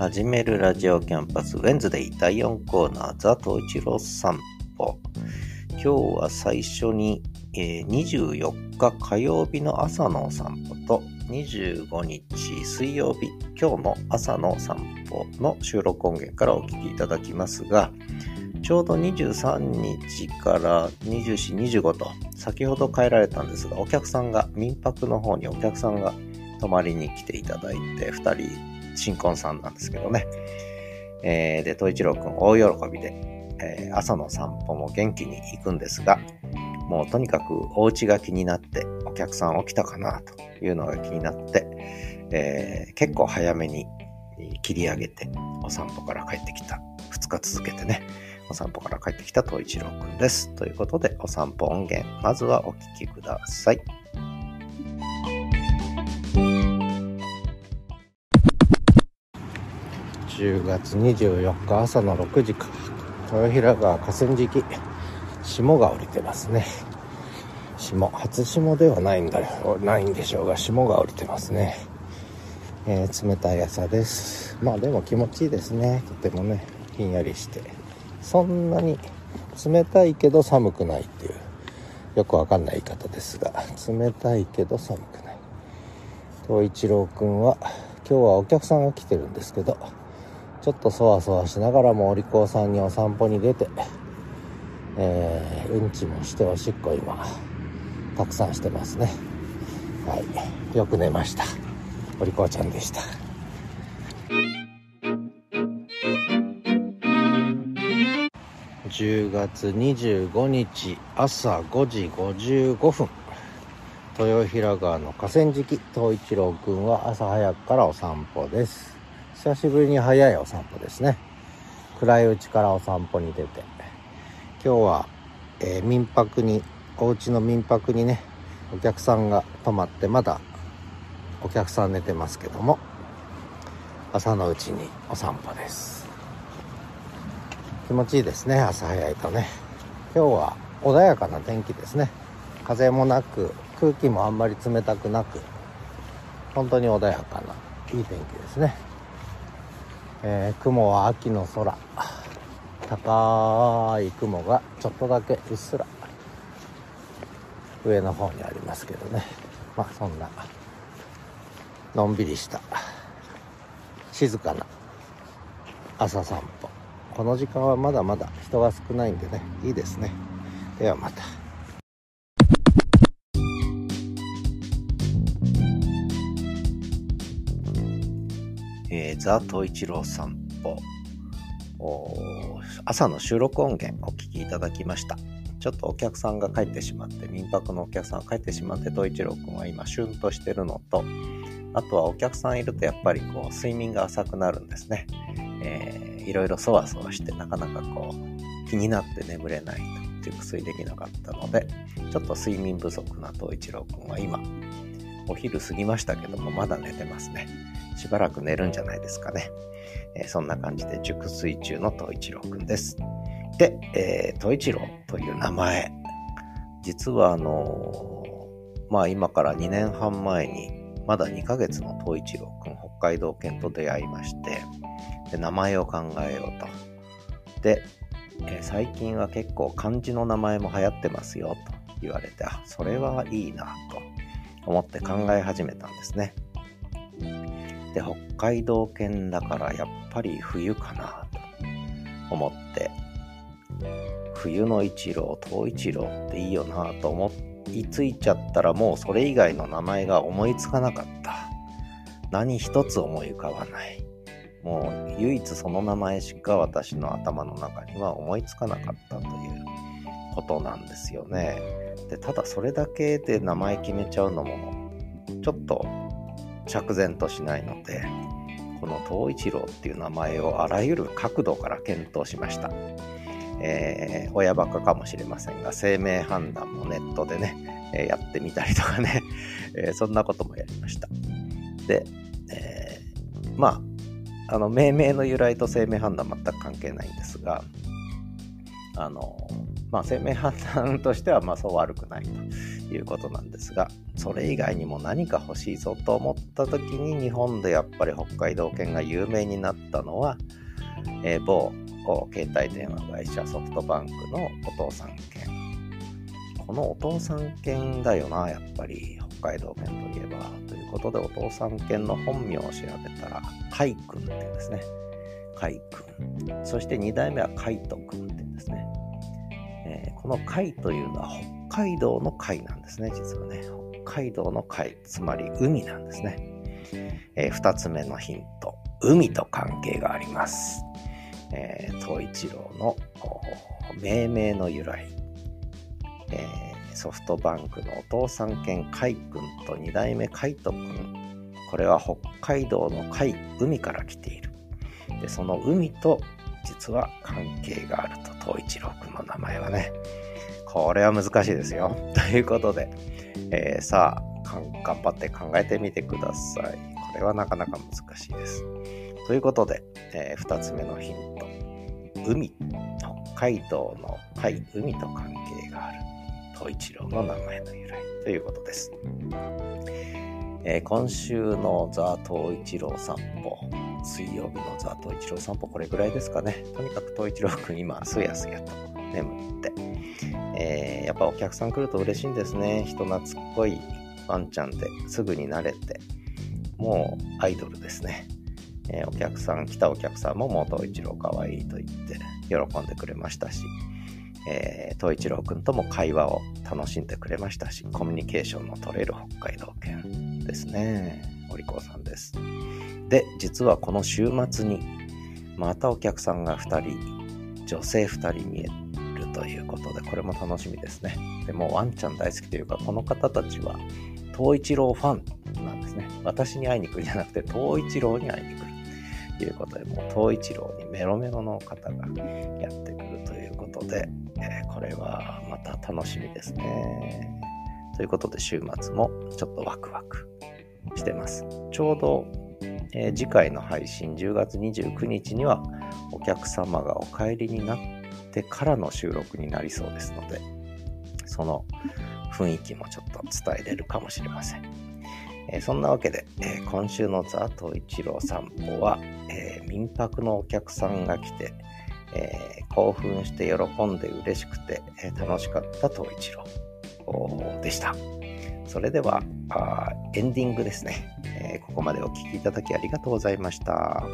始めるラジオキャンパスウェンズデイ第4コーナーザ・トイチロー散歩。今日は最初に、えー、24日火曜日の朝の散歩と25日水曜日今日の朝の散歩の収録音源からお聞きいただきますがちょうど23日から24、25と先ほど帰られたんですがお客さんが民泊の方にお客さんが泊まりに来ていただいて2人新婚さんなんですけどね。えー、で、東一郎くん大喜びで、えー、朝の散歩も元気に行くんですが、もうとにかくお家が気になって、お客さん起きたかなというのが気になって、えー、結構早めに切り上げてお散歩から帰ってきた。2日続けてね、お散歩から帰ってきた東一郎くんです。ということで、お散歩音源、まずはお聴きください。10月24日朝の6時か豊平川河川敷霜が降りてますね。霜初霜ではないんだよないんでしょうが霜が降りてますね、えー、冷たい朝です。まあでも気持ちいいですね。とてもねひんやりして。そんなに冷たいけど寒くないっていう。よくわかんない言い方ですが冷たいけど寒くない。東一郎くんは今日はお客さんが来てるんですけどちょっとそわそわしながらもお利口さんにお散歩に出て、えー、うんちもしておしっこ今たくさんしてますね。はい。よく寝ました。お利口ちゃんでした。10月25日朝5時55分。豊平川の河川敷東一郎くんは朝早くからお散歩です。久しぶりに早いお散歩ですね。暗いうちからお散歩に出て。今日は、えー、民泊にお家の民泊にねお客さんが泊まってまだお客さん寝てますけども朝のうちにお散歩です。気持ちいいですね朝早いとね。今日は穏やかな天気ですね。風もなく空気もあんまり冷たくなく本当に穏やかないい天気ですね。えー、雲は秋の空。高い雲がちょっとだけうっすら。上の方にありますけどね。まあそんなのんびりした。静かな朝散歩。この時間はまだまだ人が少ないんでねいいですね。ではまた。えー、ザ・トイチロー散歩朝の収録音源お聞きいただきました。ちょっとお客さんが帰ってしまって民泊のお客さんが帰ってしまってトイチロー君は今シュンとしてるのとあとはお客さんいるとやっぱりこう睡眠が浅くなるんですね、えー、いろいろそわそわしてなかなかこう気になって眠れないと熟睡できなかったのでちょっと睡眠不足な東一郎君は今お昼過ぎましたけどもまだ寝てますねしばらく寝るんじゃないですかね。えー、そんな感じで熟睡中の東一郎くんです。で、えー、東一郎という名前、実はあのー、まあ今から2年半前に、まだ2ヶ月の東一郎くん、北海道犬と出会いまして、で名前を考えようと。で、えー、最近は結構漢字の名前も流行ってますよと言われて、あ、それはいいなと思って考え始めたんですね。で北海道犬だからやっぱり冬かなと思って冬の一郎東一郎っていいよなと思いついちゃったらもうそれ以外の名前が思いつかなかった。何一つ思い浮かばない。もう唯一その名前しか私の頭の中には思いつかなかったという。ことなんですよね。でただそれだけで名前決めちゃうのもちょっと釈然としないのでこの東一郎っていう名前をあらゆる角度から検討しました、えー、親バカかもしれませんが生命判断もネットでね、えー、やってみたりとかね、えー、そんなこともやりました。で、えまああの命名の由来と生命判断全く関係ないんですがあのまあ、生命判断としてはまあそう悪くないということなんですが、それ以外にも何か欲しいぞと思った時に日本でやっぱり北海道犬が有名になったのは、えー、某携帯電話会社ソフトバンクのお父さん犬。このお父さん犬だよな、やっぱり北海道犬といえば。ということでお父さん犬の本名を調べたら、海君って言うんですね。海君。そして2代目は海斗君って。この海というのは北海道の海なんですね、実はね。北海道の海、つまり海なんですね。えー、2つ目のヒント。海と関係があります。えー、東一郎の命名の由来、えー、ソフトバンクのお父さん兼海君と2代目海斗君これは北海道の海海から来ているでその海と実は関係があると東一郎君の名前はねこれは難しいですよ ということで、えー、さあ頑張って考えてみてくださいこれはなかなか難しいですということで、えー、2つ目のヒント。海。北海道の海、海と関係がある。東一郎の名前の由来ということです。えー、今週のザ・東一郎散歩。水曜日のザ・東一郎散歩、これぐらいですかね。とにかく東一郎くん今、すやすやと眠って。えー、やっぱお客さん来ると嬉しいんですね。人懐っこいワンちゃんですぐに慣れて。もうアイドルですね。えー、お客さん、来たお客さんももう東一郎かわいいと言って喜んでくれましたし、えー、東一郎くんとも会話を楽しんでくれましたし、コミュニケーションの取れる北海道犬ですね。お利口さんです。で、実はこの週末に、またお客さんが2人、女性2人見えるということで、これも楽しみですね。でもワンちゃん大好きというか、この方たちは、東一郎ファンなんですね。私に会いに来るんじゃなくて、東一郎に会いに来る。ということで、もう東一郎にメロメロの方がやってくるということで、えー、これはまた楽しみですね。ということで、週末もちょっとワクワクしてます。ちょうど、えー、次回の配信10月29日にはお客様がお帰りになってからの収録になりそうですので、その雰囲気もちょっと伝えれるかもしれません。えそんなわけで、え今週のザ・ト一郎散歩は、え民泊のお客さんが来て、え興奮して喜んで嬉しくて、え楽しかった東一郎でした。それではあエンディングですね、えー、ここまでお聴きいただきありがとうございました。